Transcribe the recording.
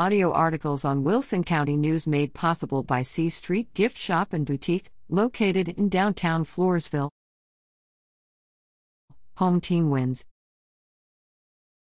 audio articles on Wilson County News made possible by C Street Gift Shop and Boutique, located in downtown Floresville. Home team wins.